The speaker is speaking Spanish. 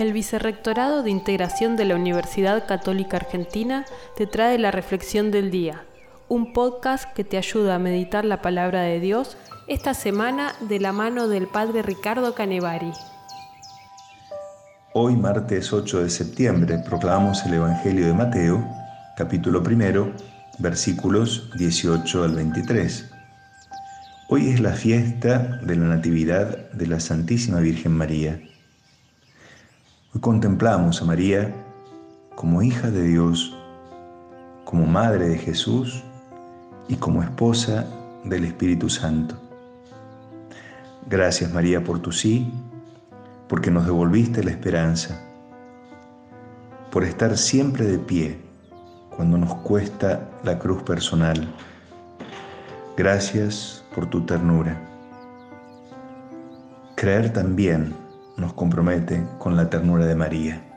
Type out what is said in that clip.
El Vicerrectorado de Integración de la Universidad Católica Argentina te trae la Reflexión del Día, un podcast que te ayuda a meditar la palabra de Dios esta semana de la mano del Padre Ricardo Canevari. Hoy, martes 8 de septiembre, proclamamos el Evangelio de Mateo, capítulo primero, versículos 18 al 23. Hoy es la fiesta de la Natividad de la Santísima Virgen María. Hoy contemplamos a María como hija de Dios, como madre de Jesús y como esposa del Espíritu Santo. Gracias María por tu sí, porque nos devolviste la esperanza, por estar siempre de pie cuando nos cuesta la cruz personal. Gracias por tu ternura. Creer también nos compromete con la ternura de María.